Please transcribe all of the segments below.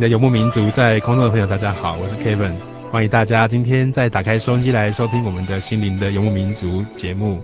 的游牧民族，在空中的朋友，大家好，我是 Kevin，欢迎大家今天再打开收音机来收听我们的心灵的游牧民族节目。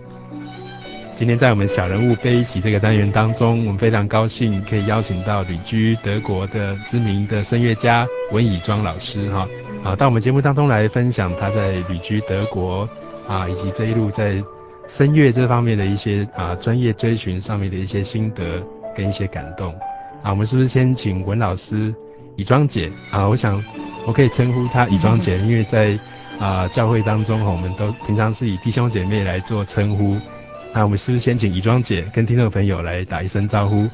今天在我们小人物悲喜这个单元当中，我们非常高兴可以邀请到旅居德国的知名的声乐家文以庄老师哈啊，到我们节目当中来分享他在旅居德国啊，以及这一路在声乐这方面的一些啊专业追寻上面的一些心得跟一些感动啊，我们是不是先请文老师？以庄姐啊，我想我可以称呼她乙庄姐，因为在啊教会当中哈，我们都平常是以弟兄姐妹来做称呼。那我们是不是先请乙庄姐跟听众朋友来打一声招呼？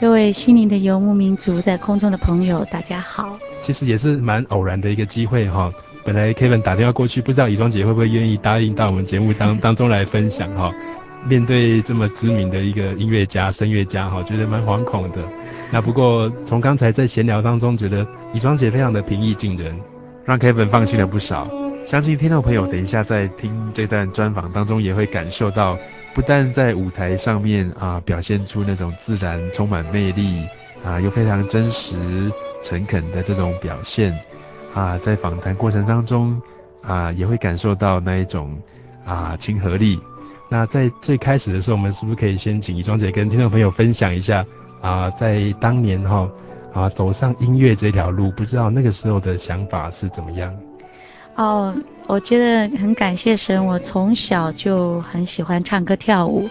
各位心灵的游牧民族在空中的朋友，大家好。其实也是蛮偶然的一个机会哈，本来 Kevin 打电话过去，不知道乙庄姐会不会愿意答应到我们节目当 当中来分享哈。面对这么知名的一个音乐家、声乐家哈，觉得蛮惶恐的。那不过从刚才在闲聊当中，觉得以庄姐非常的平易近人，让 Kevin 放心了不少。相信听众朋友等一下在听这段专访当中，也会感受到，不但在舞台上面啊表现出那种自然、充满魅力啊又非常真实、诚恳的这种表现啊，在访谈过程当中啊也会感受到那一种啊亲和力。那在最开始的时候，我们是不是可以先请以庄姐跟听众朋友分享一下啊，在当年哈啊走上音乐这条路，不知道那个时候的想法是怎么样？哦，我觉得很感谢神，我从小就很喜欢唱歌跳舞，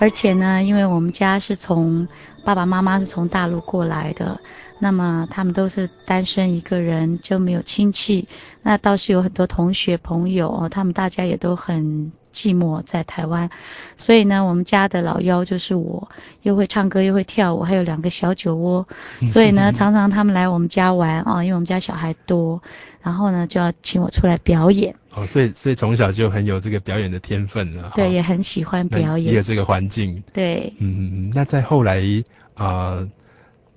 而且呢，因为我们家是从爸爸妈妈是从大陆过来的，那么他们都是单身一个人，就没有亲戚，那倒是有很多同学朋友，他们大家也都很。寂寞在台湾，所以呢，我们家的老幺就是我，又会唱歌又会跳舞，还有两个小酒窝，所以呢，常常他们来我们家玩啊，因为我们家小孩多，然后呢就要请我出来表演。哦，所以所以从小就很有这个表演的天分了。对，也很喜欢表演。也有这个环境。对。嗯嗯嗯。那在后来啊、呃，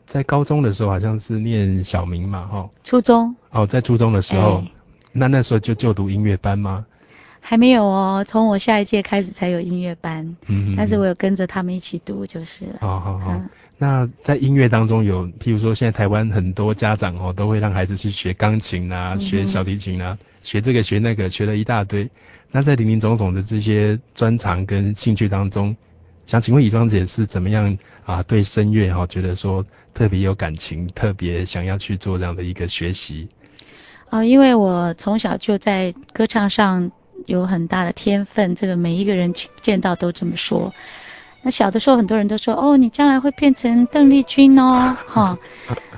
在高中的时候好像是念小明嘛，哈。初中。哦，在初中的时候，欸、那那时候就就读音乐班吗？还没有哦，从我下一届开始才有音乐班，嗯，但是我有跟着他们一起读就是了。好好好，那在音乐当中有，譬如说现在台湾很多家长哦，都会让孩子去学钢琴啊，学小提琴啊，嗯、学这个学那个，学了一大堆。那在林林总总的这些专长跟兴趣当中，想请问以庄姐是怎么样啊？对声乐哈，觉得说特别有感情，特别想要去做这样的一个学习。啊，因为我从小就在歌唱上。有很大的天分，这个每一个人见到都这么说。那小的时候，很多人都说：“哦，你将来会变成邓丽君哦，哈。”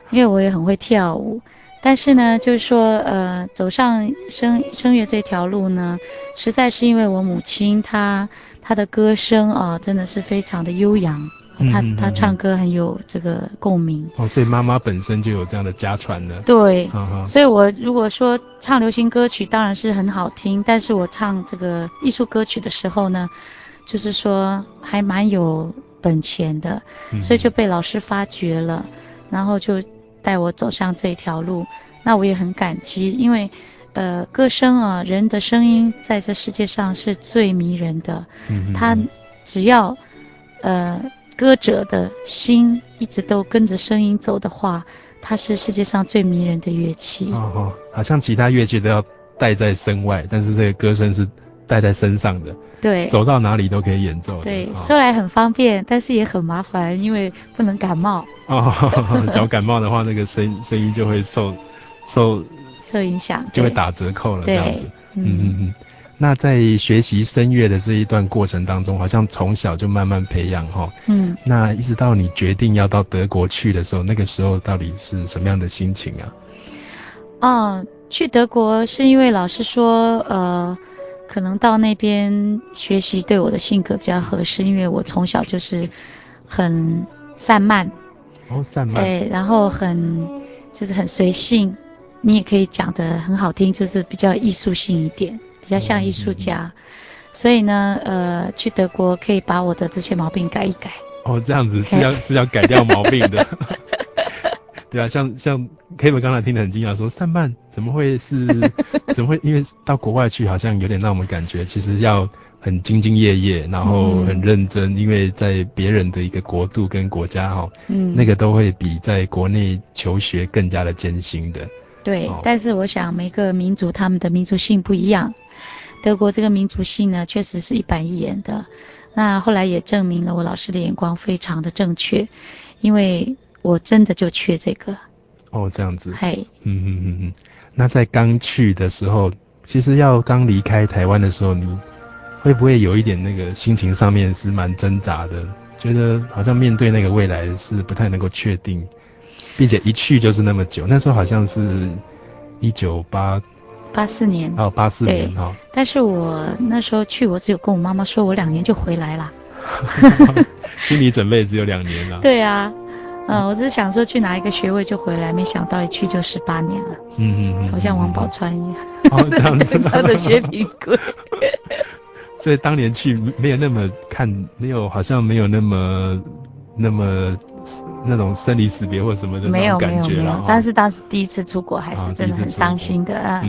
因为我也很会跳舞。但是呢，就是说，呃，走上声声乐这条路呢，实在是因为我母亲她她的歌声啊，真的是非常的悠扬。他他唱歌很有这个共鸣。哦，所以妈妈本身就有这样的家传的。对，所以我如果说唱流行歌曲当然是很好听，但是我唱这个艺术歌曲的时候呢，就是说还蛮有本钱的，所以就被老师发掘了，然后就带我走上这条路。那我也很感激，因为呃，歌声啊，人的声音在这世界上是最迷人的。嗯，他只要呃。歌者的心一直都跟着声音走的话，它是世界上最迷人的乐器。哦哦，好像其他乐器都要带在身外，但是这个歌声是带在身上的。对，走到哪里都可以演奏。对，哦、说来很方便，但是也很麻烦，因为不能感冒。哦，只要感冒的话，那个声声音就会受受受影响，就会打折扣了。这样子，嗯嗯嗯。那在学习声乐的这一段过程当中，好像从小就慢慢培养哈。嗯。那一直到你决定要到德国去的时候，那个时候到底是什么样的心情啊？哦，去德国是因为老师说，呃，可能到那边学习对我的性格比较合适，因为我从小就是很散漫。哦，散漫。对，然后很就是很随性，你也可以讲得很好听，就是比较艺术性一点。比较像艺术家，嗯，所以呢，呃，去德国可以把我的这些毛病改一改。哦，这样子是要是要改掉毛病的。对啊，像像 Kevin 刚才听得很惊讶，说散漫怎么会是 怎么会？因为到国外去好像有点让我们感觉，其实要很兢兢业业，然后很认真，嗯，因为在别人的一个国度跟国家哈，嗯，那个都会比在国内求学更加的艰辛的。对，哦，但是我想每个民族他们的民族性不一样。德国这个民族性呢，确实是一板一眼的。那后来也证明了我老师的眼光非常的正确，因为我真的就缺这个。哦，这样子。嘿，嗯嗯嗯嗯。那在刚去的时候，其实要刚离开台湾的时候，你会不会有一点那个心情上面是蛮挣扎的？觉得好像面对那个未来是不太能够确定，并且一去就是那么久。那时候好像是一九八。八四年哦，八四年哈、哦。但是我那时候去，我只有跟我妈妈说，我两年就回来了。心理准备只有两年了。对啊，嗯，我只是想说去拿一个学位就回来，没想到一去就十八年了。嗯嗯嗯，好像王宝钏一样。哦，这样子。他的学评贵。所以当年去没有那么看，没有好像没有那么那么。那种生离死别或什么的没有没有没有，但是当时第一次出国还是真的很伤心的啊，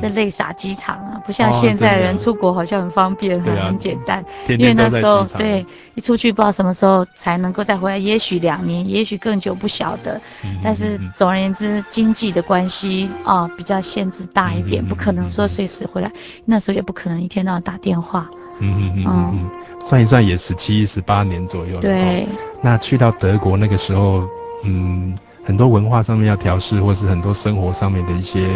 这泪洒机场啊，不像现在人出国好像很方便，哦、很简单，因为那时候对一出去不知道什么时候才能够再回来，也许两年，也许更久，不晓得。但是总而言之，经济的关系啊比较限制大一点，不可能说随时回来，那时候也不可能一天到晚打电话。嗯嗯嗯。嗯。算一算也十七、十八年左右了。对。那去到德国那个时候，嗯，很多文化上面要调试，或是很多生活上面的一些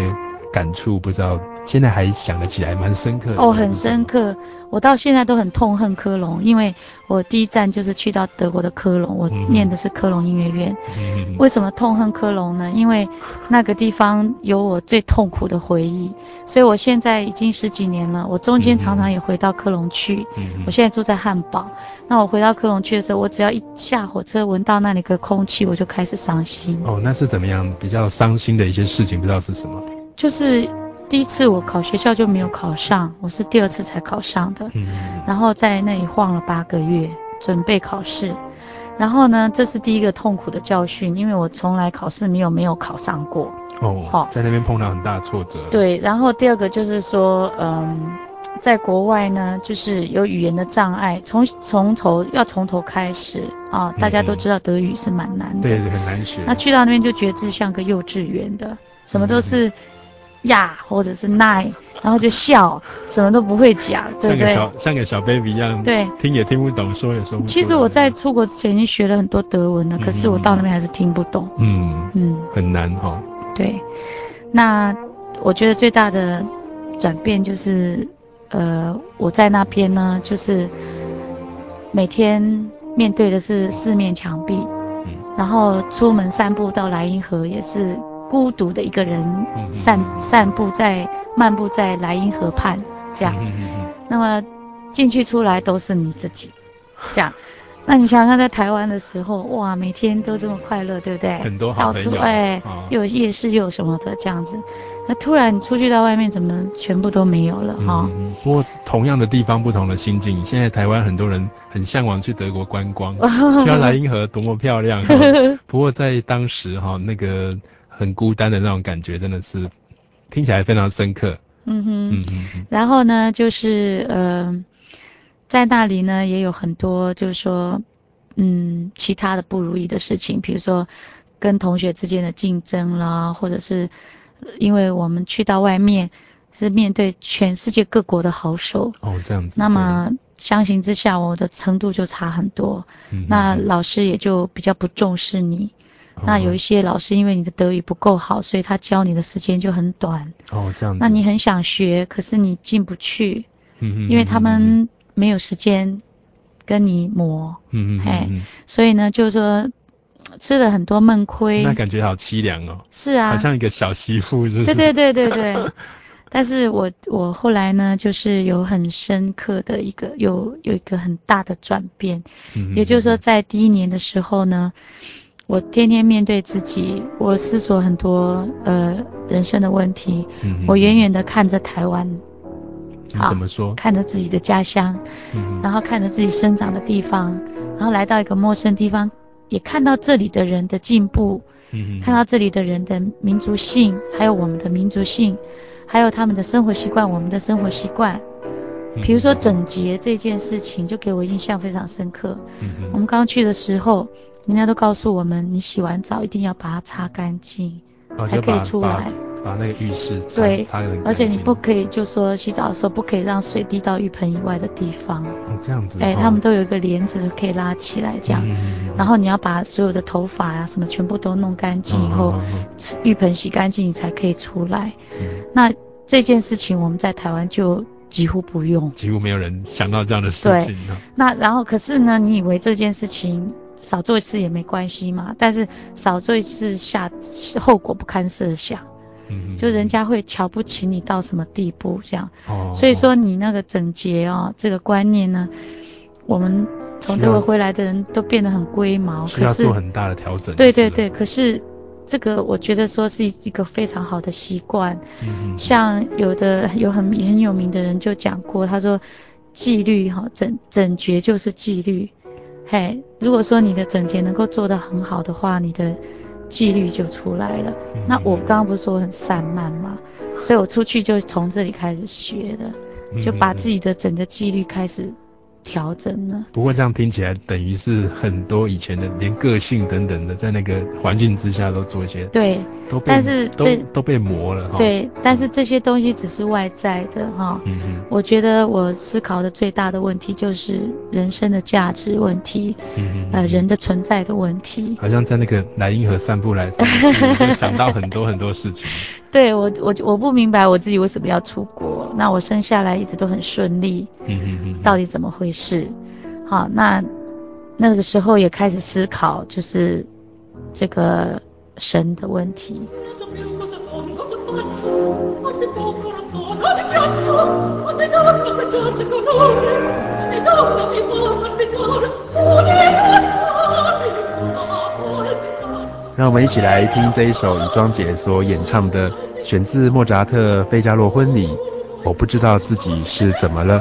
感触，不知道现在还想得起来，蛮深刻的。哦，很深刻。我到现在都很痛恨科隆，因为我第一站就是去到德国的科隆，我念的是科隆音乐院。嗯。为什么痛恨科隆呢？因为那个地方有我最痛苦的回忆，所以我现在已经十几年了。我中间常常也回到科隆去。嗯。我现在住在汉堡，那我回到科隆去的时候，我只要一下火车闻到那里的空气，我就开始伤心。哦，那是怎么样？比较伤心的一些事情，不知道是什么？就是。第一次我考学校就没有考上，我是第二次才考上的。嗯。然后在那里晃了八个月，准备考试。然后呢，这是第一个痛苦的教训，因为我从来考试没有没有考上过。哦。好，在那边碰到很大的挫折。对，然后第二个就是说，嗯，在国外呢，就是有语言的障碍，从从头要从头开始啊。大家都知道德语是蛮难的。对，很难学。那去到那边就觉得自己像个幼稚园的，什么都是。呀，或者是奈，然后就笑，什么都不会讲，对不对？像个小像个小 baby 一样，对，听也听不懂，说也说不懂。其实我在出国之前已经学了很多德文了，嗯、可是我到那边还是听不懂。嗯嗯，很难哈、哦。对，那我觉得最大的转变就是，呃，我在那边呢，就是每天面对的是四面墙壁，嗯，然后出门散步到莱茵河也是。孤独的一个人散散步在漫步在莱茵河畔，这样，那么进去出来都是你自己，这样，那你想想看，在台湾的时候，哇，每天都这么快乐，对不对？很多好朋友。到处哎，哦、又有夜市又有什么的这样子。那突然出去到外面，怎么全部都没有了哈？嗯，不过同样的地方，不同的心境。现在台湾很多人很向往去德国观光，去到莱茵河多么漂亮。不过在当时哈，那个很孤单的那种感觉，真的是听起来非常深刻。嗯哼，嗯哼。然后呢，就是呃，在那里呢也有很多，就是说，嗯，其他的不如意的事情，比如说跟同学之间的竞争啦，或者是。因为我们去到外面是面对全世界各国的好手哦，这样子。那么相形之下，我的程度就差很多。嗯。那老师也就比较不重视你。哦。那有一些老师因为你的德语不够好，所以他教你的时间就很短。哦，这样子。那你很想学，可是你进不去。嗯嗯。因为他们没有时间跟你磨。嗯嗯。哎，所以呢，就是说。吃了很多闷亏，那感觉好凄凉哦。是啊，好像一个小媳妇，是不是？对对对对对。但是我我后来呢，就是有很深刻的一个，有有一个很大的转变。嗯。也就是说，在第一年的时候呢，我天天面对自己，我思索很多呃人生的问题。嗯。我远远的看着台湾。好。怎么说？看着自己的家乡。嗯。然后看着自己生长的地方，然后来到一个陌生地方。也看到这里的人的进步，嗯，看到这里的人的民族性，还有我们的民族性，还有他们的生活习惯，我们的生活习惯。比如说整洁这件事情，就给我印象非常深刻。嗯，我们刚去的时候，人家都告诉我们，你洗完澡一定要把它擦干净，哦，才可以出来。把那个浴室擦对擦干净，而且你不可以就说洗澡的时候不可以让水滴到浴盆以外的地方。哦，这样子。哎、欸，他们都有一个帘子可以拉起来这样。嗯。然后你要把所有的头发呀、啊、什么全部都弄干净以后，浴盆洗干净你才可以出来。嗯。那这件事情我们在台湾就几乎不用。几乎没有人想到这样的事情。对。那然后可是呢，你以为这件事情少做一次也没关系嘛？但是少做一次下后果不堪设想。嗯，就人家会瞧不起你到什么地步这样，哦，所以说你那个整洁哦，这个观念呢，我们从德国回来的人都变得很龟毛，需要做很大的调整。对对对，可是这个我觉得说是一个非常好的习惯。嗯，像有的有很很有名的人就讲过，他说纪律哈，整整洁就是纪律。嘿，如果说你的整洁能够做得很好的话，你的。纪律就出来了。嗯、那我刚刚不是说我很散漫吗？所以我出去就从这里开始学的，就把自己的整个纪律开始调整了。不过这样听起来，等于是很多以前的连个性等等的，在那个环境之下都做一些。对。都被但是这都都被磨了哈。对，但是这些东西只是外在的哈。嗯嗯。我觉得我思考的最大的问题就是人生的价值问题。嗯嗯。呃，人的存在的问题。好像在那个莱茵河散步来着，想到很多很多事情。对我我我不明白我自己为什么要出国。那我生下来一直都很顺利。嗯嗯嗯。到底怎么回事？好，那那个时候也开始思考，就是这个。神的问题。让我们一起来听这一首乙庄姐所演唱的，选自莫扎特《费加罗婚礼》。我不知道自己是怎么了。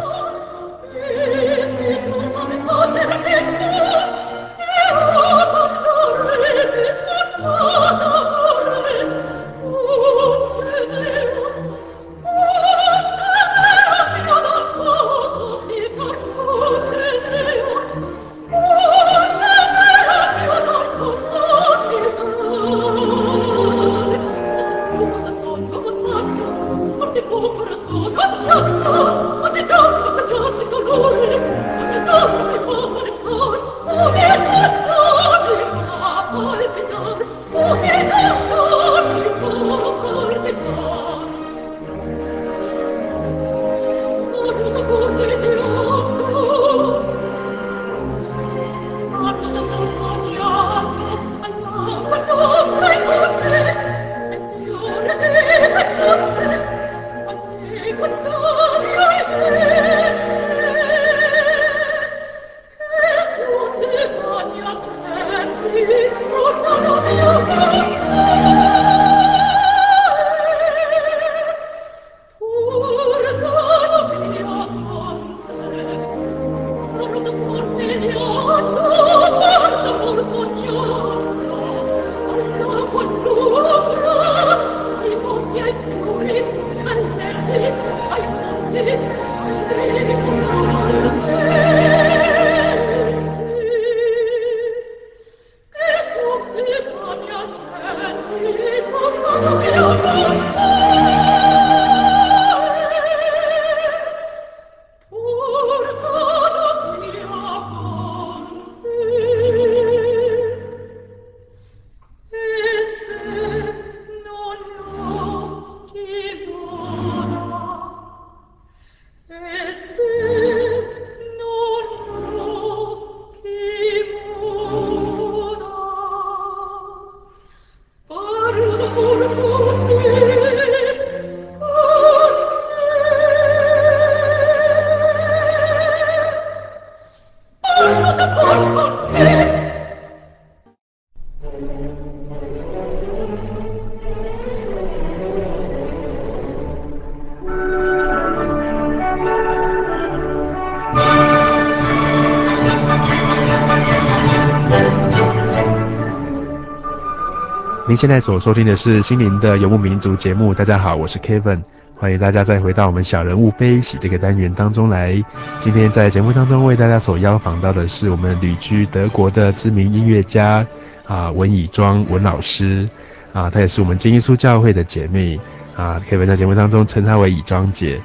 您现在所收听的是心灵的游牧民族节目。大家好，我是 Kevin，欢迎大家再回到我们小人物悲喜这个单元当中来。今天在节目当中为大家所邀访到的是我们旅居德国的知名音乐家啊文以庄文老师啊，她也是我们金耶稣教会的姐妹啊，Kevin 在节目当中称她为以庄姐。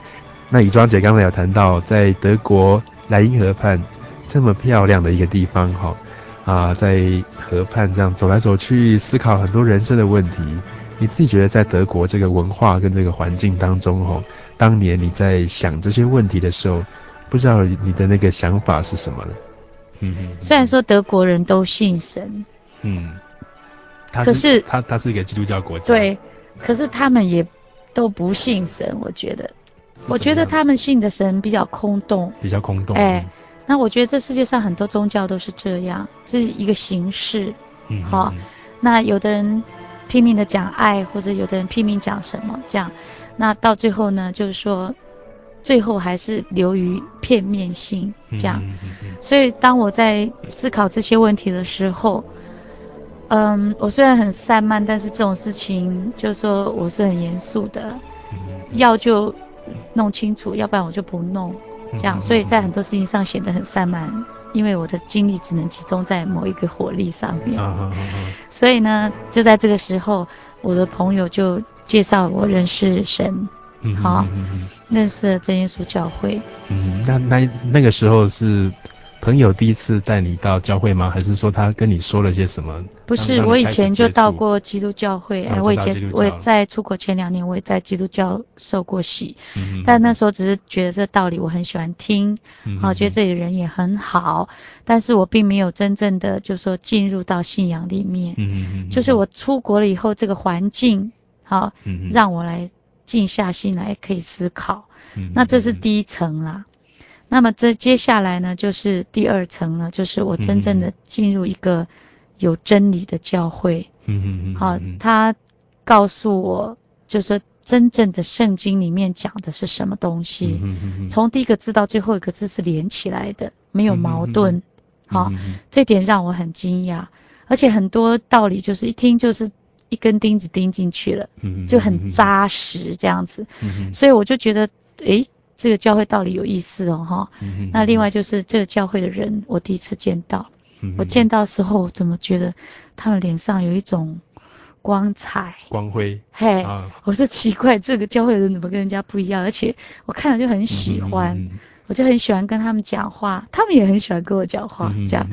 那以庄姐刚才有谈到在德国莱茵河畔这么漂亮的一个地方哈。啊，在河畔这样走来走去，思考很多人生的问题。你自己觉得在德国这个文化跟这个环境当中，吼，当年你在想这些问题的时候，不知道你的那个想法是什么呢？嗯嗯。虽然说德国人都信神，嗯，是可是他他是一个基督教国家，对，可是他们也都不信神。我觉得，我觉得他们信的神比较空洞，比较空洞，哎。欸那我觉得这世界上很多宗教都是这样，这是一个形式，嗯，好，那有的人拼命的讲爱，或者有的人拼命讲什么这样，那到最后呢，就是说，最后还是流于片面性这样。所以当我在思考这些问题的时候，嗯，我虽然很散漫，但是这种事情就是说我是很严肃的，要就弄清楚，要不然我就不弄。这样，所以在很多事情上显得很散漫，因为我的精力只能集中在某一个火力上面。所以呢，就在这个时候，我的朋友就介绍我认识神，好，认识了真耶稣教会。嗯，那那那个时候是。朋友第一次带你到教会吗？还是说他跟你说了些什么？不是，我以前就到过基督教会。哎，我以前我也在出国前两年，我也在基督教受过洗。嗯。但那时候只是觉得这道理我很喜欢听，好，觉得这里人也很好，但是我并没有真正的就是说进入到信仰里面。嗯嗯。就是我出国了以后，这个环境好，让我来静下心来可以思考。嗯。那这是第一层啦。那么这接下来呢，就是第二层了，就是我真正的进入一个有真理的教会。嗯嗯嗯。好，他告诉我，就是说真正的圣经里面讲的是什么东西。嗯嗯嗯。从第一个字到最后一个字是连起来的，没有矛盾。好，这点让我很惊讶，而且很多道理就是一听就是一根钉子钉进去了，就很扎实这样子。嗯。所以我就觉得，诶。这个教会道理有意思哦，哈、嗯。那另外就是这个教会的人，我第一次见到，嗯、我见到的时候，我怎么觉得他们脸上有一种光彩、光辉？嘿，啊、我说奇怪，这个教会的人怎么跟人家不一样？而且我看了就很喜欢，嗯、我就很喜欢跟他们讲话，他们也很喜欢跟我讲话，嗯、这样。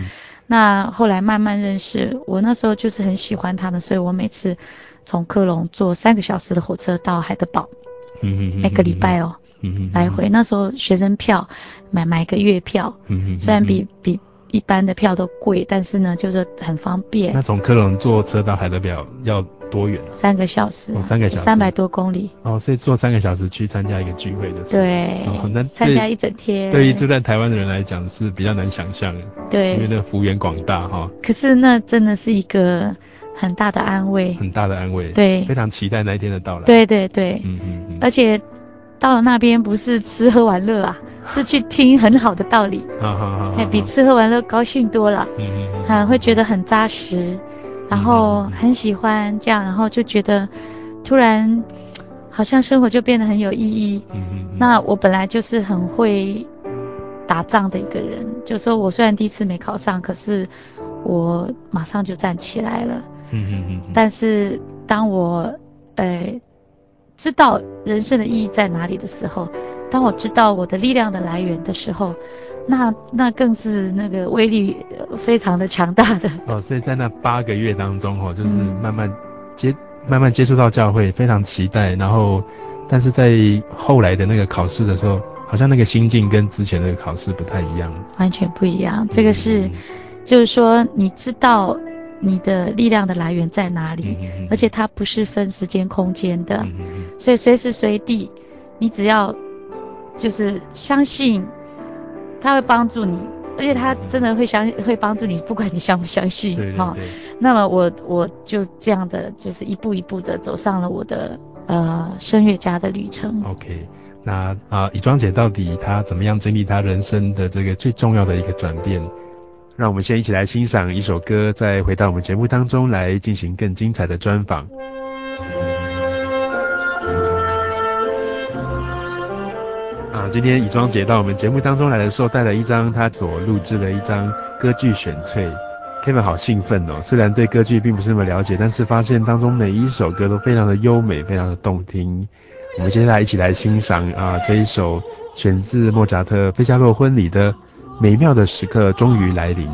那后来慢慢认识，我那时候就是很喜欢他们，所以我每次从科隆坐三个小时的火车到海德堡，嗯、每个礼拜哦。嗯哼，来回那时候学生票买买个月票，嗯哼，虽然比比一般的票都贵，但是呢就是很方便。那从科隆坐车到海德堡要多远？三个小时，哦，三个小时，三百多公里。哦，所以坐三个小时去参加一个聚会的时候，对，哦，那参加一整天。对于住在台湾的人来讲是比较难想象的，对，因为那个幅员广大哈。可是那真的是一个很大的安慰，很大的安慰，对，非常期待那一天的到来。对对对，嗯嗯嗯，而且。到了那边不是吃喝玩乐啊，是去听很好的道理，比吃喝玩乐高兴多了，嗯嗯嗯，会觉得很扎实，然后很喜欢这样，然后就觉得突然好像生活就变得很有意义。嗯嗯，那我本来就是很会打仗的一个人，就说我虽然第一次没考上，可是我马上就站起来了。嗯嗯嗯，但是当我，呃。知道人生的意义在哪里的时候，当我知道我的力量的来源的时候，那那更是那个威力非常的强大的。哦，所以在那八个月当中，哦，就是慢慢接、嗯、慢慢接触到教会，非常期待。然后，但是在后来的那个考试的时候，好像那个心境跟之前的考试不太一样，完全不一样。这个是，嗯、就是说你知道。你的力量的来源在哪里？而且它不是分时间空间的，所以随时随地，你只要就是相信，他会帮助你，而且他真的会相会帮助你，不管你相不相信哈。那么我我就这样的就是一步一步的走上了我的呃声乐家的旅程。OK，那啊以庄姐到底她怎么样经历她人生的这个最重要的一个转变？让我们先一起来欣赏一首歌，再回到我们节目当中来进行更精彩的专访。啊，今天乙庄姐到我们节目当中来的时候，带了一张她所录制的一张歌剧选粹。Kevin 好兴奋哦，虽然对歌剧并不是那么了解，但是发现当中每一首歌都非常的优美，非常的动听。我们接下来一起来欣赏啊这一首选自莫扎特《费加洛婚礼》的美妙的时刻终于来临。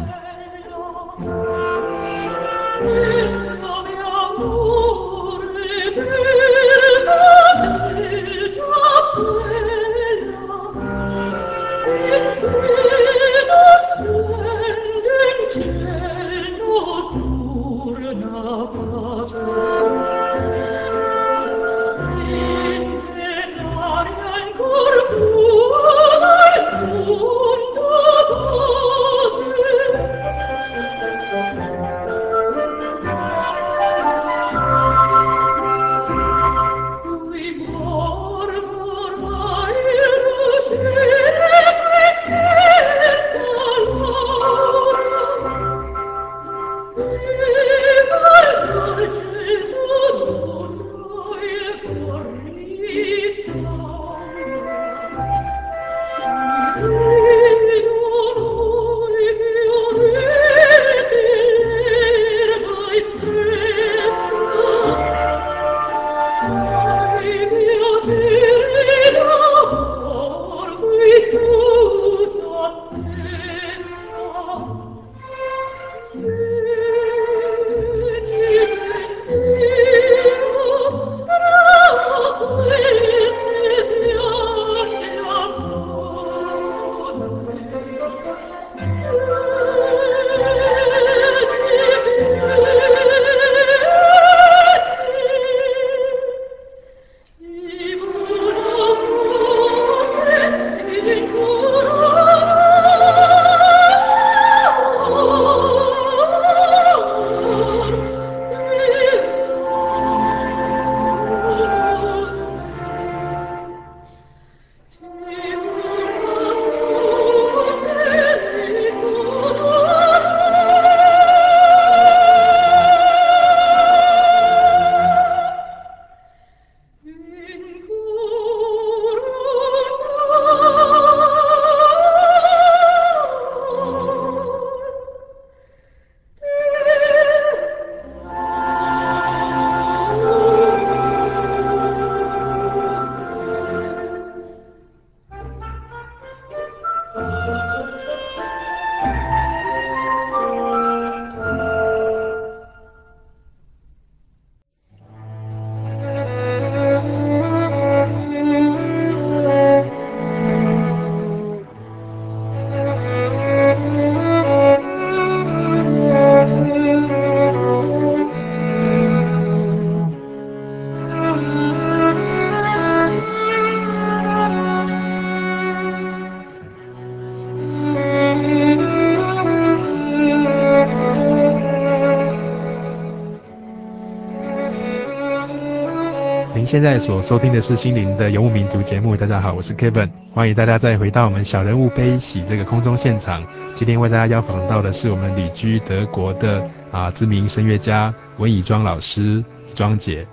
在所收听的是心灵的游牧民族节目。大家好，我是 Kevin，欢迎大家再回到我们小人物悲喜这个空中现场。今天为大家邀访到的是我们旅居德国的啊知名声乐家文以庄老师，以庄姐。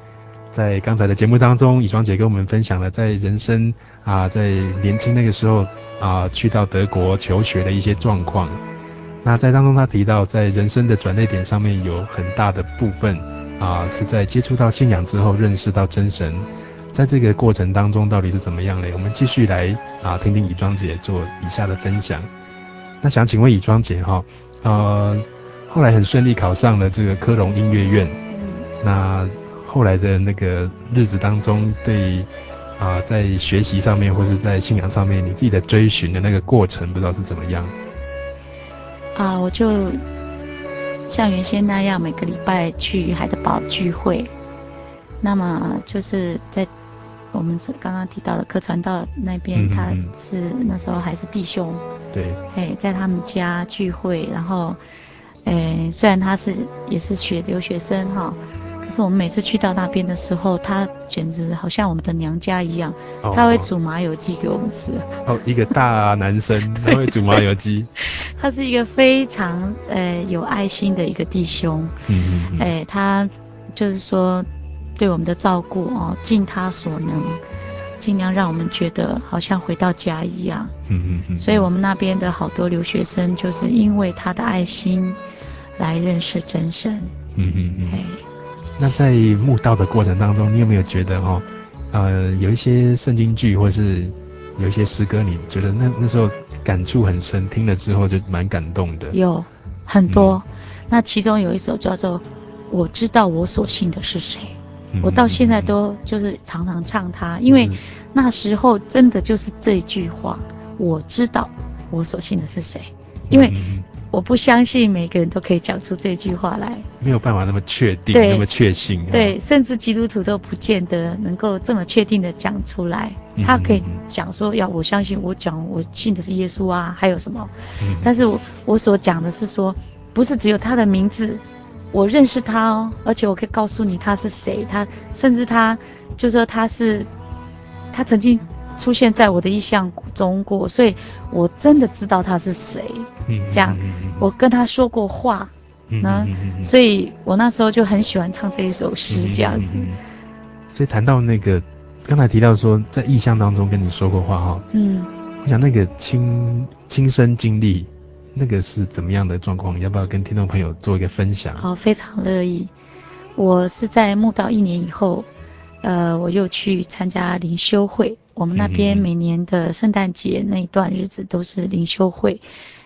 在刚才的节目当中，以庄姐跟我们分享了在人生啊在年轻那个时候啊去到德国求学的一些状况。那在当中她提到，在人生的转捩点上面有很大的部分。啊，是在接触到信仰之后认识到真神，在这个过程当中到底是怎么样嘞？我们继续来啊听听以庄姐做以下的分享。那想请问以庄姐哈，呃，后来很顺利考上了这个科隆音乐院，那后来的那个日子当中，对啊在学习上面或是在信仰上面，你自己的追寻的那个过程，不知道是怎么样？啊，我就。像原先那样，每个礼拜去海德堡聚会，那么就是在我们是刚刚提到的客船道那边，嗯、他是那时候还是弟兄，对，哎，在他们家聚会，然后，哎，虽然他是也是学留学生哈，可可是我们每次去到那边的时候，他简直好像我们的娘家一样，哦、他会煮麻油鸡给我们吃。哦，一个大男生 他会煮麻油鸡。他是一个非常呃有爱心的一个弟兄。嗯嗯嗯。哎，他就是说对我们的照顾哦，尽他所能，尽量让我们觉得好像回到家一样。嗯嗯嗯。所以我们那边的好多留学生就是因为他的爱心来认识真神。嗯嗯嗯。哎。那在慕道的过程当中，你有没有觉得哦，呃，有一些圣经剧或是有一些诗歌，你觉得那那时候感触很深，听了之后就蛮感动的？有很多，嗯、那其中有一首叫做《我知道我所信的是谁》，嗯、我到现在都就是常常唱它，因为那时候真的就是这句话，我知道我所信的是谁，因为。我不相信每个人都可以讲出这句话来，没有办法那么确定，对那么确信。对，甚至基督徒都不见得能够这么确定的讲出来。嗯、他可以讲说，要我相信，我讲我信的是耶稣啊，还有什么？嗯、但是我我所讲的是说，不是只有他的名字，我认识他哦，而且我可以告诉你他是谁，他甚至他就说他是他曾经。出现在我的意象中过，所以我真的知道他是谁。嗯，这样，我跟他说过话，那，所以我那时候就很喜欢唱这一首诗，这样子。所以谈到那个，刚才提到说在意象当中跟你说过话哈，嗯，我想那个亲亲身经历，那个是怎么样的状况？要不要跟听众朋友做一个分享？好，非常乐意。我是在墓道一年以后，呃，我又去参加灵修会。我们那边每年的圣诞节那一段日子都是灵修会，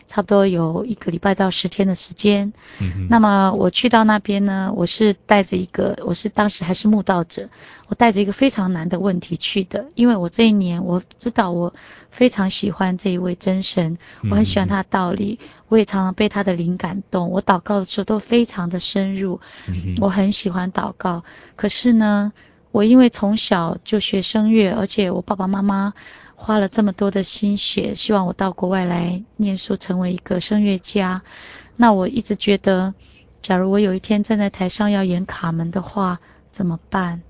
差不多有一个礼拜到十天的时间。嗯。那么我去到那边呢，我是带着一个，我是当时还是慕道者，我带着一个非常难的问题去的，因为我这一年我知道我非常喜欢这一位真神，我很喜欢他的道理，我也常常被他的灵感动，我祷告的时候都非常的深入。嗯。我很喜欢祷告，可是呢。我因为从小就学声乐，而且我爸爸妈妈花了这么多的心血，希望我到国外来念书，成为一个声乐家。那我一直觉得，假如我有一天站在台上要演卡门的话，怎么办？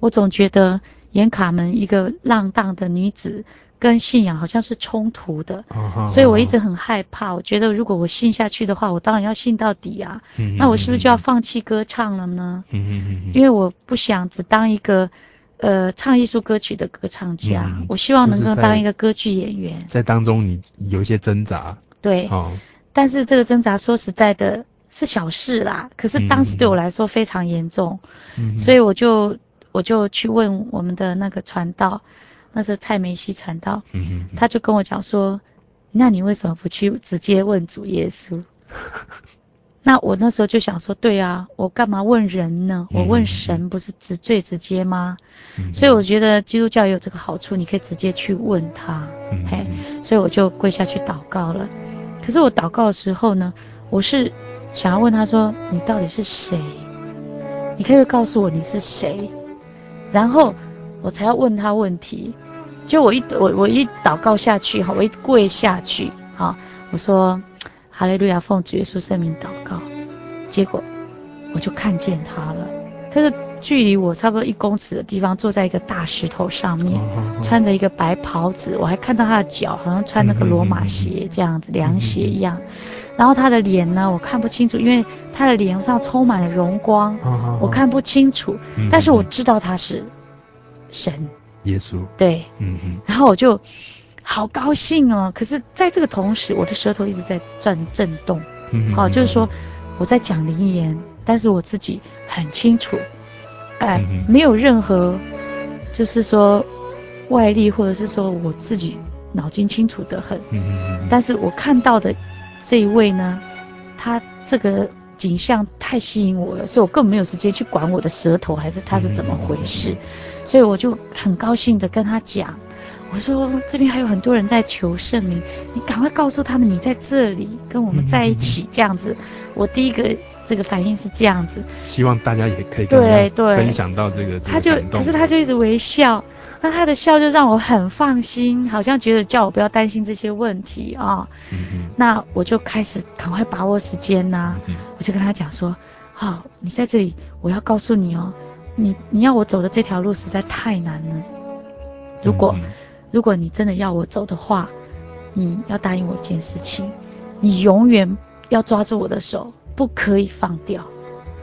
我总觉得演卡门，一个浪荡的女子。跟信仰好像是冲突的，所以我一直很害怕。我觉得如果我信下去的话，我当然要信到底啊。那我是不是就要放弃歌唱了呢？因为我不想只当一个呃唱艺术歌曲的歌唱家，我希望能够当一个歌剧演员。在当中你有一些挣扎。对。但是这个挣扎说实在的是小事啦，可是当时对我来说非常严重，所以我就我就去问我们的那个传道。那时候蔡梅西传道，他就跟我讲说，那你为什么不去直接问主耶稣？那我那时候就想说，对啊，我干嘛问人呢？我问神不是直最直接吗？嗯，所以我觉得基督教也有这个好处，你可以直接去问他，嗯，嘿，所以我就跪下去祷告了。可是我祷告的时候呢，我是想要问他说，你到底是谁？你可以告诉我你是谁？然后我才要问他问题。就我一我我一祷告下去哈，我一跪下去哈，我说哈利路亚，奉主耶稣圣名祷告，结果我就看见他了，他是距离我差不多一公尺的地方，坐在一个大石头上面，穿着一个白袍子，我还看到他的脚好像穿那个罗马鞋这样子，凉鞋一样，然后他的脸呢，我看不清楚，因为他的脸上充满了荣光，我看不清楚，但是我知道他是神。耶稣。对，嗯嗯，然后我就好高兴哦。可是，在这个同时，我的舌头一直在转震动，嗯，好，就是说我在讲灵言，但是我自己很清楚，哎，没有任何，就是说外力，或者是说我自己脑筋清楚得很，嗯嗯，但是我看到的这一位呢，他这个景象太吸引我了，所以我根本没有时间去管我的舌头还是他是怎么回事。所以我就很高兴的跟他讲，我说这边还有很多人在求圣灵，你赶快告诉他们你在这里跟我们在一起这样子。我第一个这个反应是这样子，希望大家也可以对对分享到这个。他就可是他就一直微笑，那他的笑就让我很放心，好像觉得叫我不要担心这些问题啊。那我就开始赶快把握时间呐，我就跟他讲说。好，你在这里，我要告诉你哦，你你要我走的这条路实在太难了。如果、嗯、如果你真的要我走的话，你要答应我一件事情，你永远要抓住我的手，不可以放掉。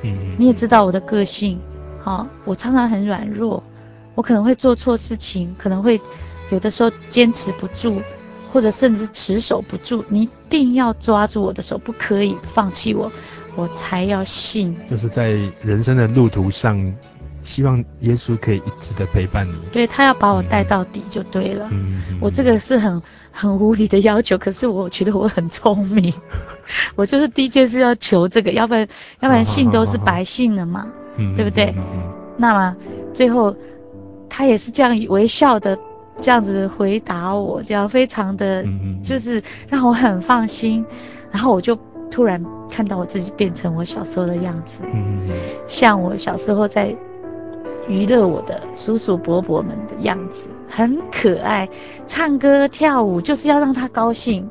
嗯，你也知道我的个性，好、哦，我常常很软弱，我可能会做错事情，可能会有的时候坚持不住。或者甚至持守不住，你一定要抓住我的手，不可以放弃我，我才要信。就是在人生的路途上，希望耶稣可以一直的陪伴你。对，他要把我带到底就对了。嗯，我这个是很很无理的要求，可是我觉得我很聪明，我就是第一件事要求这个，要不然要不然信都是白信了嘛，嗯，对不对？那么最后他也是这样微笑的。这样子回答我，这样非常的，就是让我很放心。然后我就突然看到我自己变成我小时候的样子，像我小时候在娱乐我的叔叔伯伯们的样子，很可爱，唱歌跳舞就是要让他高兴。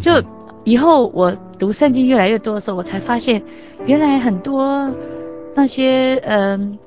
就以后我读圣经越来越多的时候，我才发现原来很多那些嗯。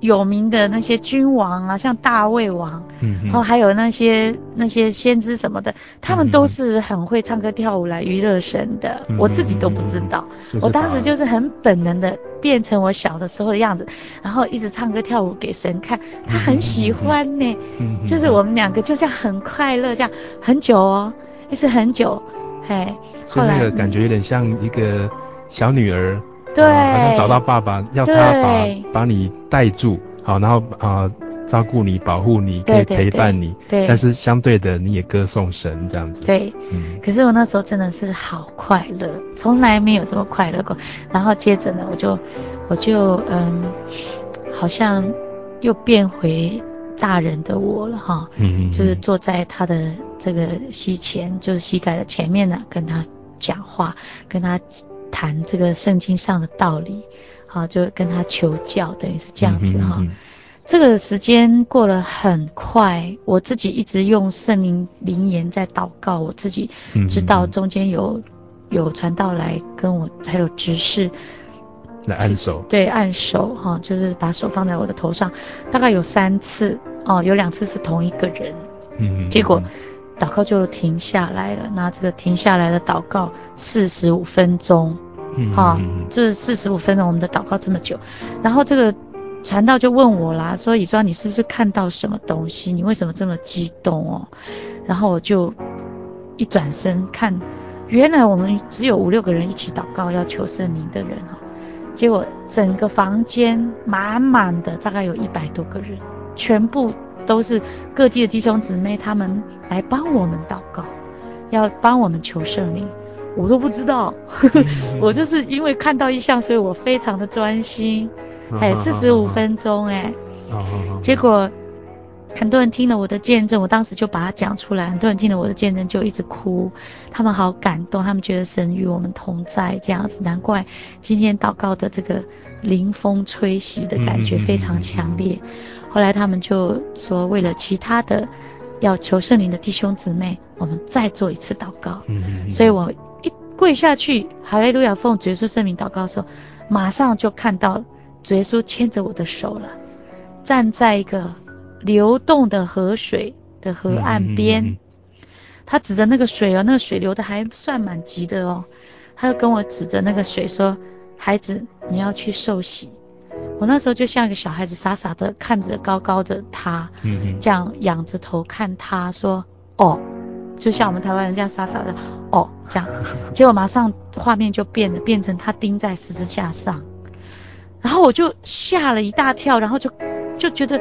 有名的那些君王啊，像大卫王，嗯，然后还有那些那些先知什么的，他们都是很会唱歌跳舞来娱乐神的，嗯，我自己都不知道，嗯，我当时就是很本能的变成我小的时候的样子，然后一直唱歌跳舞给神看，他很喜欢呢，嗯，就是我们两个就这样很快乐，这样很久哦，一直很久，嘿，所以那个感觉有点像一个小女儿。对、呃，好像找到爸爸，要他把把你带住，好，然后啊、呃、照顾你、保护你，可以陪伴你。对，对，对，但是相对的，你也歌颂神这样子。对，嗯。可是我那时候真的是好快乐，从来没有这么快乐过。然后接着呢，我就我就嗯，好像又变回大人的我了哈。嗯嗯。就是坐在他的这个膝前，就是膝盖的前面呢，跟他讲话，跟他。谈这个圣经上的道理，好，就跟他求教，等于是这样子哈、嗯嗯嗯。这个时间过了很快，我自己一直用圣灵灵言在祷告，我自己知道中间有、有传道来跟我，还有执事来按手，对，按手哈，就是把手放在我的头上，大概有三次哦，有两次是同一个人，嗯，嗯，结果。祷告就停下来了，那这个停下来的祷告四十五分钟，嗯，哈，这四十五分钟我们的祷告这么久，然后这个传道就问我啦，说以庄你是不是看到什么东西？你为什么这么激动哦？然后我就一转身看，原来我们只有五六个人一起祷告要求圣灵的人哈，结果整个房间满满的，大概有一百多个人，全部。都是各地的弟兄姊妹，他们来帮我们祷告，要帮我们求圣灵，我都不知道，我就是因为看到一项，所以我非常的专心，哎，四十五分钟，哎，结果很多人听了我的见证，我当时就把它讲出来，很多人听了我的见证就一直哭，他们好感动，他们觉得神与我们同在这样子，难怪今天祷告的这个临风吹袭的感觉非常强烈。后来他们就说，为了其他的要求圣灵的弟兄姊妹，我们再做一次祷告。嗯嗯。所以我一跪下去，哈利路亚奉主耶稣圣名祷告的时候，马上就看到主耶稣牵着我的手了，站在一个流动的河水的河岸边。他指着那个水哦，那个水流得还算蛮急的哦。他就跟我指着那个水说：“孩子，你要去受洗。”我那时候就像一个小孩子，傻傻的看着高高的他，嗯，这样仰着头看他说，哦，就像我们台湾人这样傻傻的，哦，这样，结果马上画面就变了，变成他钉在十字架上，然后我就吓了一大跳，然后就就觉得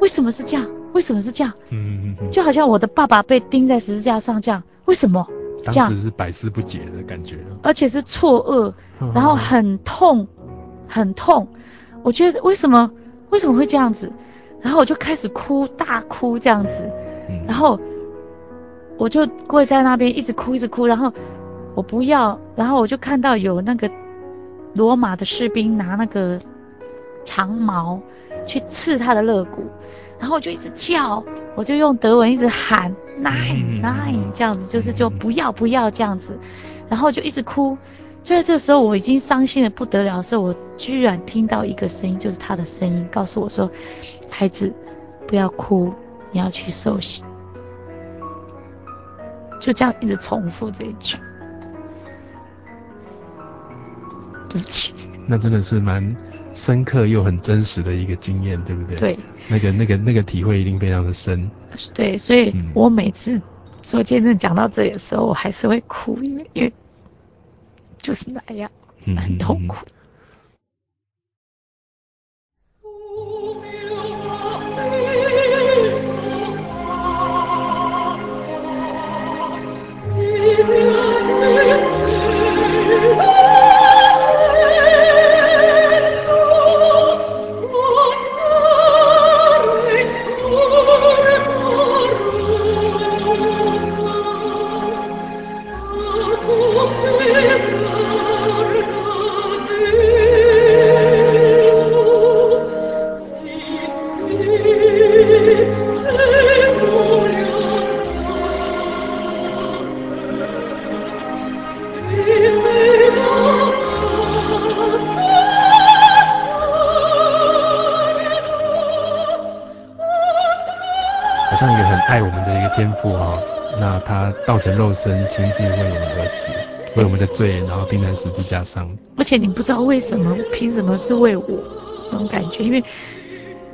为什么是这样？为什么是这样？嗯嗯嗯，就好像我的爸爸被钉在十字架上这样，为什么？这样，当时是百思不解的感觉，而且是错愕，然后很痛，很痛。我觉得为什么为什么会这样子？然后我就开始哭，大哭这样子，然后我就跪在那边一直哭一直哭，然后我不要，然后我就看到有那个罗马的士兵拿那个长矛去刺他的肋骨，然后我就一直叫，我就用德文一直喊 nine nine 这样子，就是就不要不要这样子，然后就一直哭。就在这个时候，我已经伤心的不得了的时候，我居然听到一个声音，就是他的声音，告诉我说：“孩子，不要哭，你要去受洗。”就这样一直重复这一句。对不起。那真的是蛮深刻又很真实的一个经验，对不对？对。那个、那个、那个体会一定非常的深。对，所以我每次做见证讲到这里的时候，我还是会哭，因为因为就是那样，很痛苦。嗯嗯嗯 you. 肉身亲自为我们而死，为我们的罪，然后钉在十字架上。而且你不知道为什么，凭什么是为我那种感觉？因为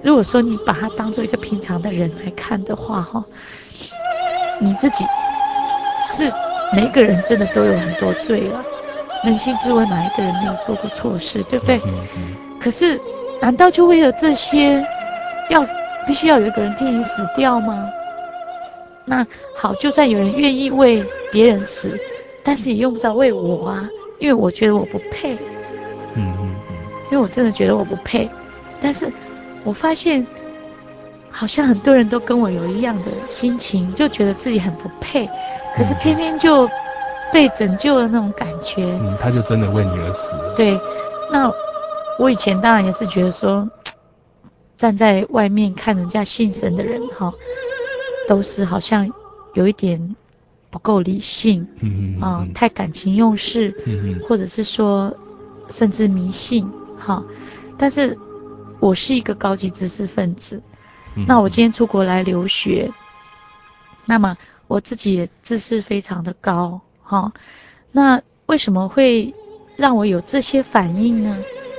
如果说你把他当做一个平常的人来看的话，哈，你自己是每一个人真的都有很多罪了。扪心自问，哪一个人没有做过错事，对不对？嗯嗯。可是，难道就为了这些，要必须要有一个人替你死掉吗？那好，就算有人愿意为别人死，但是也用不着为我啊，因为我觉得我不配。嗯嗯嗯。因为我真的觉得我不配，但是我发现好像很多人都跟我有一样的心情，就觉得自己很不配，可是偏偏就被拯救的那种感觉。嗯，他就真的为你而死。对，那我以前当然也是觉得说，站在外面看人家信神的人哈。都是好像有一点不够理性，嗯嗯啊，太感情用事，嗯或者是说甚至迷信，哈。但是我是一个高级知识分子，嗯、那我今天出国来留学，那么我自己也知识非常的高，哈。那为什么会让我有这些反应呢？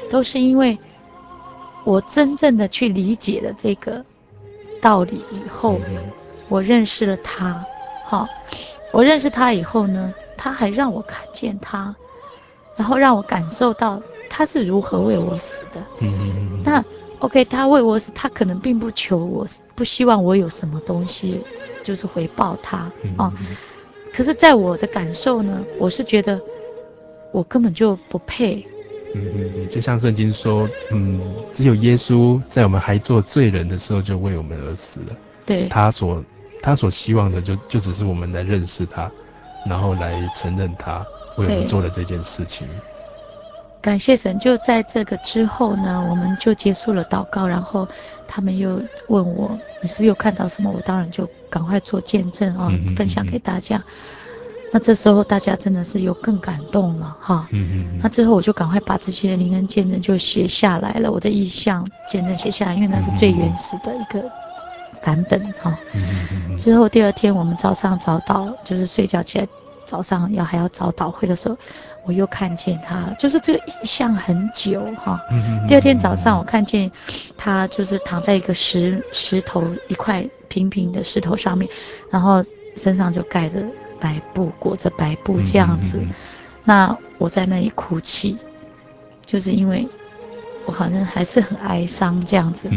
都是因为我真正的去理解了这个道理以后。嗯我认识了他，好，我认识他以后呢，他还让我看见他，然后让我感受到他是如何为我死的。嗯嗯嗯。那 OK，他为我死，他可能并不求我，不希望我有什么东西，就是回报他啊。可是，在我的感受呢，我是觉得我根本就不配。嗯嗯嗯，就像圣经说，嗯，只有耶稣在我们还做罪人的时候就为我们而死了。对。他所。他所希望的就就只是我们来认识他，然后来承认他为我们做了这件事情。感谢神，就在这个之后呢，我们就结束了祷告，然后他们又问我，你是不是又看到什么？我当然就赶快做见证啊，分享给大家。那这时候大家真的是有更感动了哈。嗯嗯哼。那之后我就赶快把这些灵恩见证就写下来了，我的意向见证写下来，因为那是最原始的一个。版本哈，之后第二天我们早上早祷，就是睡觉起来早上要还要早祷会的时候，我又看见他了，就是这个印象很久哈。第二天早上我看见他就是躺在一个石石头一块平平的石头上面，然后身上就盖着白布裹着白布这样子，那我在那里哭泣，就是因为我好像还是很哀伤这样子。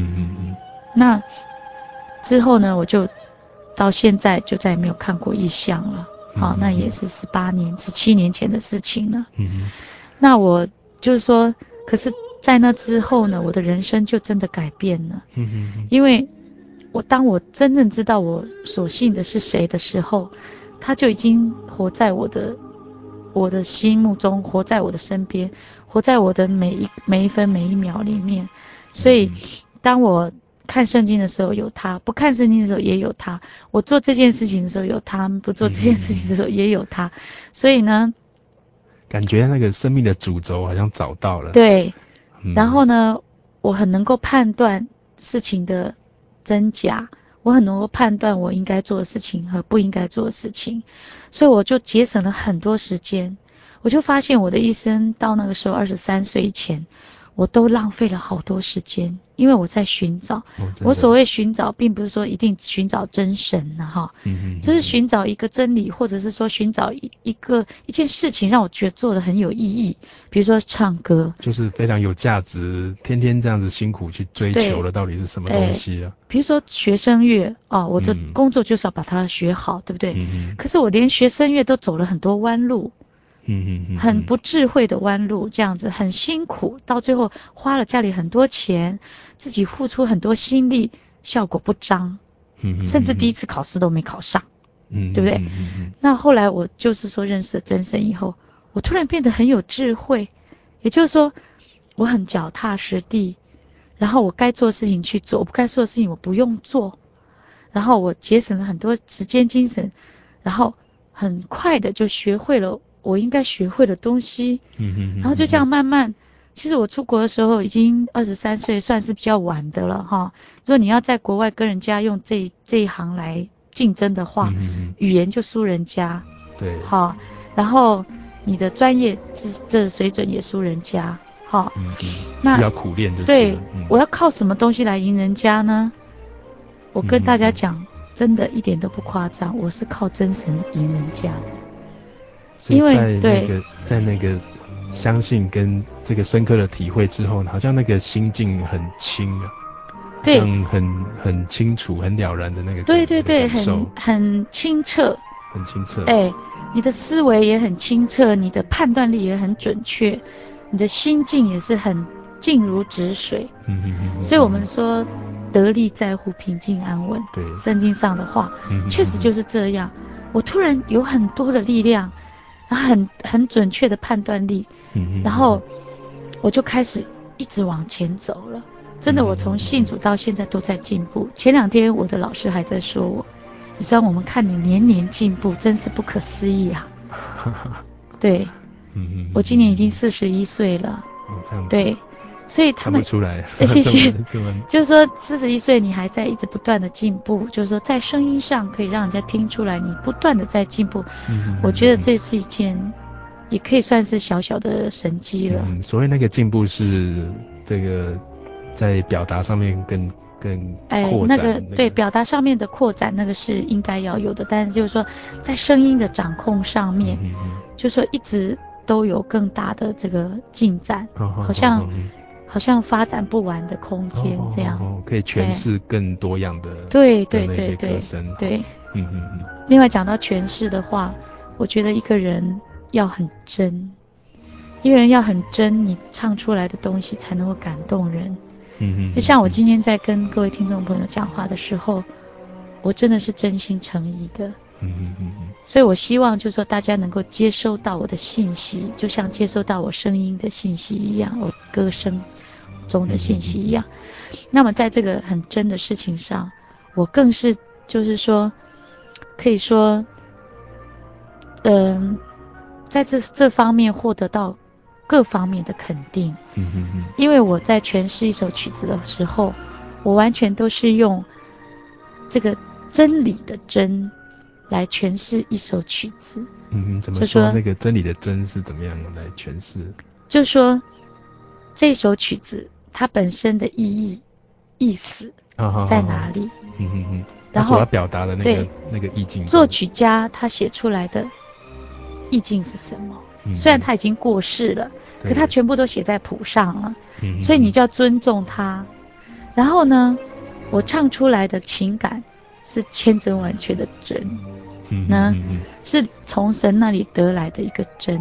那。之后呢，我就到现在就再也没有看过异象了。好、嗯哦，那也是十八年、十七年前的事情了。嗯哼。那我就是说，可是，在那之后呢，我的人生就真的改变了。嗯哼。因为我当我真正知道我所信的是谁的时候，他就已经活在我的我的心目中，活在我的身边，活在我的每一每一分每一秒里面。所以，当我。看圣经的时候有他，不看圣经的时候也有他。我做这件事情的时候有他，不做这件事情的时候也有他。所以呢，感觉那个生命的主轴好像找到了。对，嗯、然后呢，我很能够判断事情的真假，我很能够判断我应该做的事情和不应该做的事情，所以我就节省了很多时间。我就发现我的一生到那个时候二十三岁以前。我都浪费了好多时间，因为我在寻找。哦、我所谓寻找，并不是说一定寻找真神呐，哈，嗯，就是寻找一个真理，或者是说寻找一一个一件事情，让我觉得做的很有意义。比如说唱歌，就是非常有价值，天天这样子辛苦去追求的到底是什么东西啊？比如说学声乐哦，我的工作就是要把它学好，嗯、对不对？嗯，可是我连学声乐都走了很多弯路。嗯嗯嗯，很不智慧的弯路，这样子很辛苦，到最后花了家里很多钱，自己付出很多心力，效果不彰，嗯，甚至第一次考试都没考上，嗯，对不对？那后来我就是说认识了真神以后，我突然变得很有智慧，也就是说我很脚踏实地，然后我该做的事情去做，我不该做的事情我不用做，然后我节省了很多时间精神，然后很快的就学会了。我应该学会的东西，嗯哼，然后就这样慢慢。其实我出国的时候已经二十三岁，算是比较晚的了哈。如果你要在国外跟人家用这这一行来竞争的话，嗯，语言就输人家，对，哈，然后你的专业这这水准也输人家，好，嗯嗯，那要苦练就是。对，嗯，我我要靠什么东西来赢人家呢？我跟大家讲，嗯，真的一点都不夸张，我是靠真神赢人家的。因为在那个在那个相信跟这个深刻的体会之后，好像那个心境很清啊，对，很很清楚、很了然的那个对对对，很很清澈，很清澈。哎，你的思维也很清澈，你的判断力也很准确，你的心境也是很静如止水。嗯嗯嗯。所以我们说得力在乎平静安稳。对。圣经上的话，嗯，确实就是这样。我突然有很多的力量。然后很很准确的判断力，嗯，然后我就开始一直往前走了。真的，我从信主到现在都在进步。前两天我的老师还在说我，你知道我们看你年年进步，真是不可思议啊。对，嗯，我今年已经四十一岁了。哦，这样子。对。所以他们出来，谢谢。就是说，四十一岁你还在一直不断的进步，就是说在声音上可以让人家听出来你不断的在进步。嗯，我觉得这是一件，也可以算是小小的神迹了。嗯，所谓那个进步是这个在表达上面更更哎，那个对表达上面的扩展，那个是应该要有的。但是就是说，在声音的掌控上面，嗯，就是说一直都有更大的这个进展，哦，好像。好像发展不完的空间这样，哦可以诠释更多样的对对对对对，对，嗯嗯嗯。另外讲到诠释的话，我觉得一个人要很真，一个人要很真，你唱出来的东西才能够感动人。嗯嗯。就像我今天在跟各位听众朋友讲话的时候，我真的是真心诚意的。嗯嗯嗯嗯。所以我希望就是说大家能够接收到我的信息，就像接收到我声音的信息一样，我歌声。中的信息一样，那么在这个很真的事情上，我更是就是说，可以说，嗯、呃，在这这方面获得到各方面的肯定。嗯嗯嗯。因为我在诠释一首曲子的时候，我完全都是用这个真理的真来诠释一首曲子。嗯嗯，怎么说？那个真理的真是怎么样来诠释？就说这首曲子。它本身的意义、意思在哪里？嗯哼哼。然后所要表达的那个那个意境。作曲家他写出来的意境是什么？嗯、虽然他已经过世了，可他全部都写在谱上了。嗯。所以你就要尊重他。然后呢，我唱出来的情感是千真万确的真。嗯。那是从神那里得来的一个真。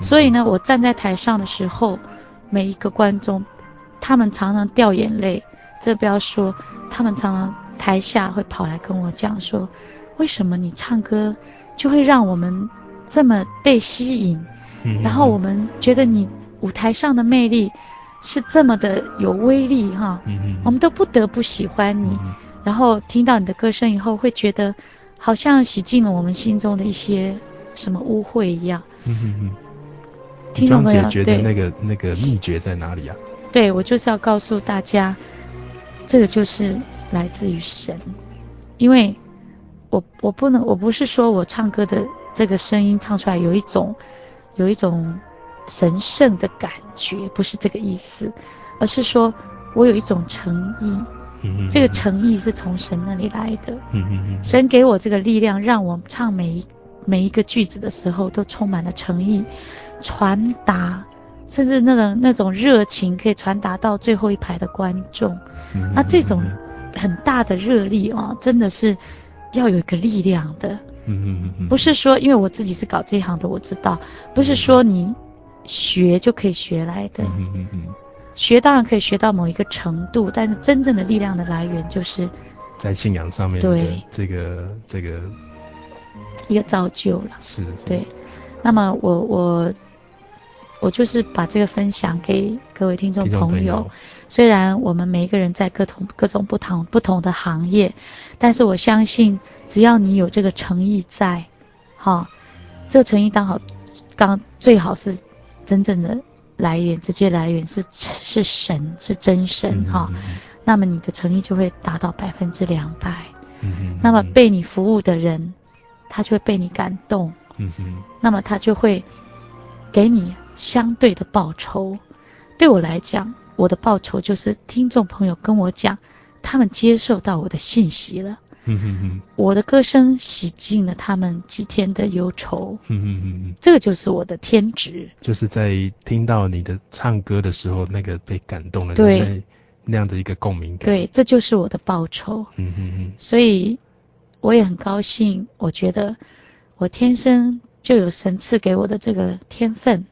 所以呢，我站在台上的时候，每一个观众。他们常常掉眼泪，这不要说。他们常常台下会跑来跟我讲说：“为什么你唱歌就会让我们这么被吸引？嗯、然后我们觉得你舞台上的魅力是这么的有威力哈？嗯、我们都不得不喜欢你。嗯、然后听到你的歌声以后，会觉得好像洗净了我们心中的一些什么污秽一样。嗯”听众朋友，觉得那个那个秘诀在哪里啊？对，我就是要告诉大家，这个就是来自于神，因为我我不能，我不是说我唱歌的这个声音唱出来有一种有一种神圣的感觉，不是这个意思，而是说我有一种诚意。这个诚意是从神那里来的。神给我这个力量，让我唱每一每一个句子的时候都充满了诚意，传达，甚至那种那种热情可以传达到最后一排的观众。那这种很大的热力啊，真的是要有一个力量的。不是说因为我自己是搞这一行的，我知道，不是说你学就可以学来的。学当然可以学到某一个程度，但是真正的力量的来源就是在信仰上面对这个这个一个造就了。是，是，对。那么我我我就是把这个分享给各位听众朋友。朋友虽然我们每一个人在各同各种不同不同的行业，但是我相信只要你有这个诚意在，哈，这个诚意当好刚最好是真正的。来源直接来源是是神是真神哈，那么你的诚意就会达到百分之两百，嗯、哼那么被你服务的人，他就会被你感动，嗯、哼那么他就会给你相对的报酬。对我来讲，我的报酬就是听众朋友跟我讲，他们接受到我的信息了。嗯哼哼，我的歌声洗净了他们几天的忧愁。嗯哼哼，这个就是我的天职。就是在听到你的唱歌的时候，那个被感动了，对，那样的一个共鸣感。对，这就是我的报酬。嗯哼哼。所以我也很高兴，我觉得我天生就有神赐给我的这个天分。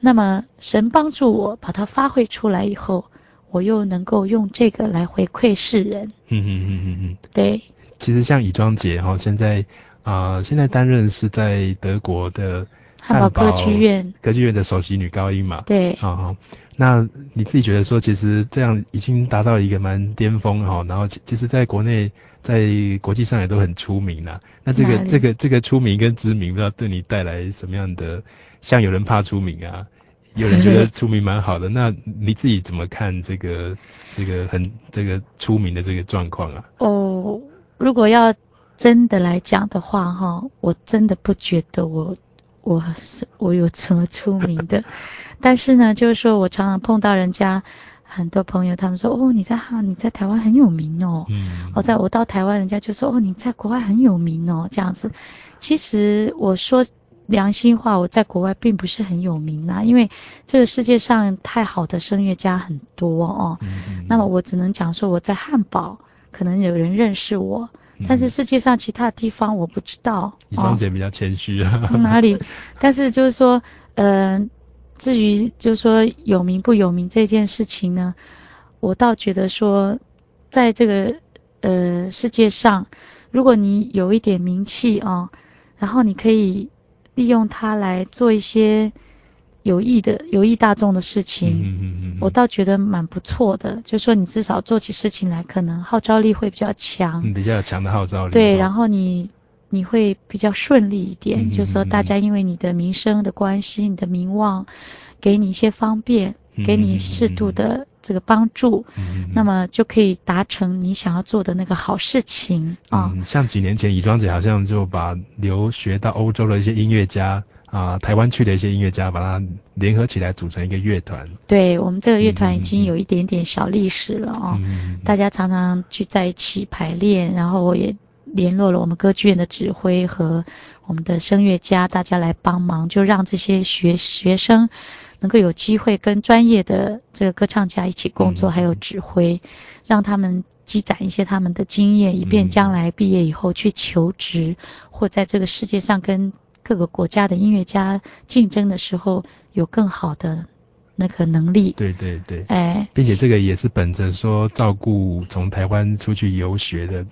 那么神帮助我把它发挥出来以后。我又能够用这个来回馈世人。嗯嗯嗯嗯嗯，对。其实像乙庄姐哈，现在啊、呃，现在担任是在德国的汉堡歌剧院歌剧院的首席女高音嘛。对。好好，那你自己觉得说，其实这样已经达到一个蛮巅峰哈，然后其其实在国内在国际上也都很出名了。那这个里这个这个出名跟知名，不知道对你带来什么样的？像有人怕出名啊。有人觉得出名蛮好的，那你自己怎么看这个这个很这个出名的这个状况啊？哦，如果要真的来讲的话，哈，我真的不觉得我我是我有什么出名的，但是呢，就是说我常常碰到人家很多朋友，他们说哦，你在哈你在台湾很有名哦，嗯，我在我到台湾，人家就说哦，你在国外很有名哦，这样子，其实我说。良心话，我在国外并不是很有名呐，因为这个世界上太好的声乐家很多哦。嗯嗯。那么我只能讲说我在汉堡可能有人认识我，嗯、但是世界上其他地方我不知道。李双姐比较谦虚啊。哪里？但是就是说，呃，至于就是说有名不有名这件事情呢，我倒觉得说，在这个呃世界上，如果你有一点名气啊，然后你可以。利用它来做一些有益的、有益大众的事情，嗯嗯嗯，我倒觉得蛮不错的。就是说，你至少做起事情来，可能号召力会比较强，比较强的号召力。对，然后你你会比较顺利一点。就是说，大家因为你的名声的关系、你的名望，给你一些方便，给你适度的这个帮助，那么就可以达成你想要做的那个好事情啊。嗯，像几年前，乙庄姐好像就把留学到欧洲的一些音乐家啊，台湾去的一些音乐家，把它联合起来组成一个乐团。对，我们这个乐团已经有一点点小历史了啊，大家常常聚在一起排练，然后我也联络了我们歌剧院的指挥和我们的声乐家，大家来帮忙，就让这些学学生。能够有机会跟专业的这个歌唱家一起工作，还有指挥，让他们积攒一些他们的经验，以便将来毕业以后去求职，或在这个世界上跟各个国家的音乐家竞争的时候有更好的那个能力。对对对，哎，并且这个也是本着说照顾从台湾出去游学的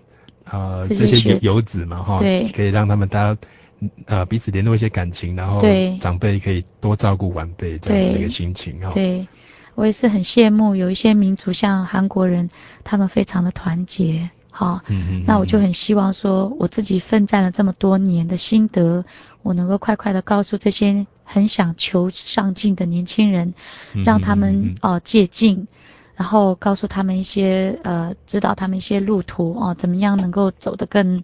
啊、呃、这些游游子嘛哈，对，可以让他们大家。呃，彼此联络一些感情，然后长辈可以多照顾晚辈，这样子的一个心情哈。对，我也是很羡慕有一些民族，像韩国人，他们非常的团结，哈。嗯嗯。那我就很希望说，我自己奋战了这么多年的心得，我能够快快的告诉这些很想求上进的年轻人，让他们哦、呃、借镜，然后告诉他们一些呃指导他们一些路途哦、呃，怎么样能够走得更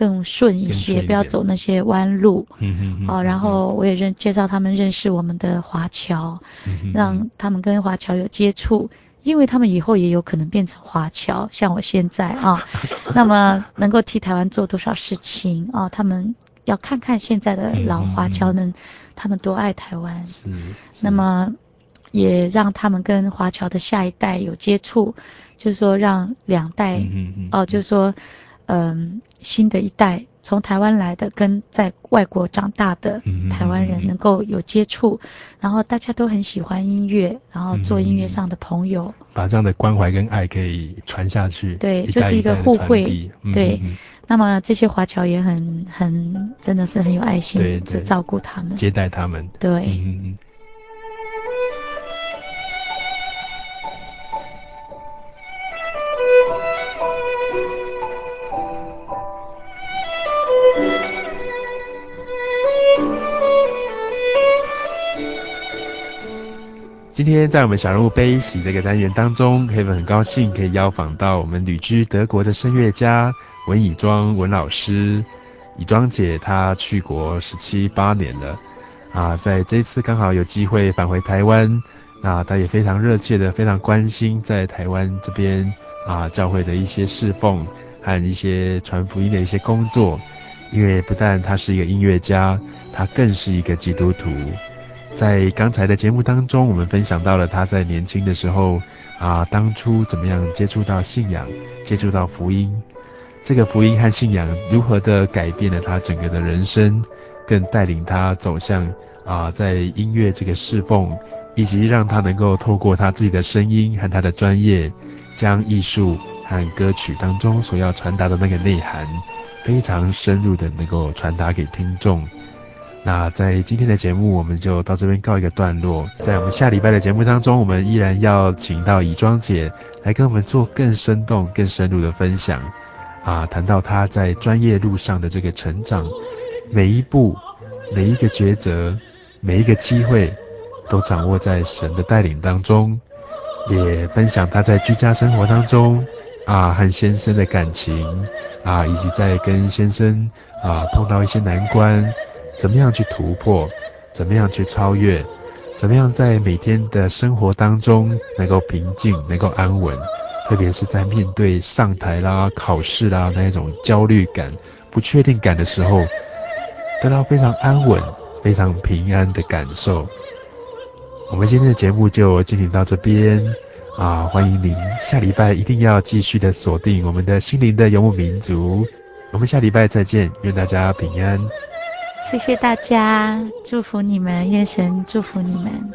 更顺一些，一不要走那些弯路。嗯嗯好。哦，然后我也认介绍他们认识我们的华侨，嗯、让他们跟华侨有接触。因为他们以后也有可能变成华侨，像我现在啊，那么能够替台湾做多少事情啊？他们要看看现在的老华侨们，他们多爱台湾。是。那么也让他们跟华侨的下一代有接触，就是说让两代，哦、嗯啊，就是说，嗯，新的一代。从台湾来的跟在外国长大的台湾人能够有接触，然后大家都很喜欢音乐，然后做音乐上的朋友，把这样的关怀跟爱可以传下去，对，就是一个互惠，对。那么这些华侨也很很真的是很有爱心，对，对，照顾他们，接待他们，对。嗯今天在我们小人物悲喜这个单元当中黑粉很高兴可以邀访到我们旅居德国的声乐家文以庄文老师。以庄姐她去国十七八年了，啊，在这次刚好有机会返回台湾，那她也非常热切的、非常关心在台湾这边啊教会的一些侍奉和一些传福音的一些工作，因为不但她是一个音乐家，她更是一个基督徒。在刚才的节目当中，我们分享到了他在年轻的时候啊，当初怎么样接触到信仰，接触到福音，这个福音和信仰如何的改变了他整个的人生，更带领他走向啊，在音乐这个侍奉，以及让他能够透过他自己的声音和他的专业，将艺术和歌曲当中所要传达的那个内涵，非常深入的能够传达给听众。那在今天的节目，我们就到这边告一个段落。在我们下礼拜的节目当中，我们依然要请到以庄姐来跟我们做更生动、更深入的分享。啊，谈到她在专业路上的这个成长，每一步、每一个抉择、每一个机会，都掌握在神的带领当中。也分享她在居家生活当中，啊，和先生的感情，啊，以及在跟先生啊碰到一些难关。怎么样去突破？怎么样去超越？怎么样在每天的生活当中能够平静、能够安稳？特别是在面对上台啦、考试啦那一种焦虑感、不确定感的时候，得到非常安稳、非常平安的感受。我们今天的节目就进行到这边啊！欢迎您下礼拜一定要继续的锁定我们的心灵的游牧民族。我们下礼拜再见，愿大家平安。谢谢大家，祝福你们，愿神祝福你们。